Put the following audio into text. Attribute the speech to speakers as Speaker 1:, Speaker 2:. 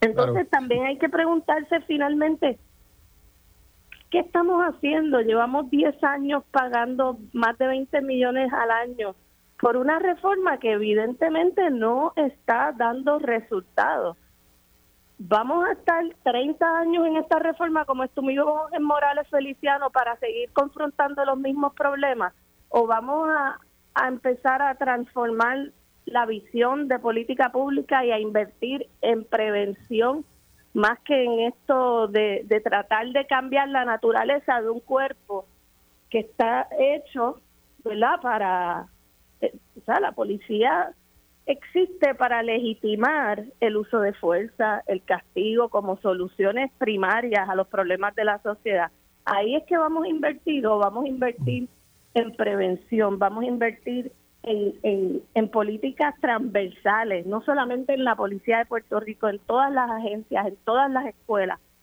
Speaker 1: Entonces también hay que preguntarse finalmente, ¿qué estamos haciendo? Llevamos 10 años pagando más de 20 millones al año por una reforma que evidentemente no está dando resultados. Vamos a estar 30 años en esta reforma como estuvimos en Morales Feliciano para seguir confrontando los mismos problemas o vamos a empezar a transformar la visión de política pública y a invertir en prevención más que en esto de, tratar de cambiar la naturaleza de un cuerpo que está hecho, ¿verdad? Para, eh, o sea, la policía existe para legitimar el uso de fuerza, el castigo como soluciones primarias a los problemas de la sociedad. Ahí es que vamos a invertir o vamos a invertir en prevención, vamos a invertir en, en, políticas transversales, no solamente en la Policía de Puerto Rico, en todas las agencias, en todas las escuelas,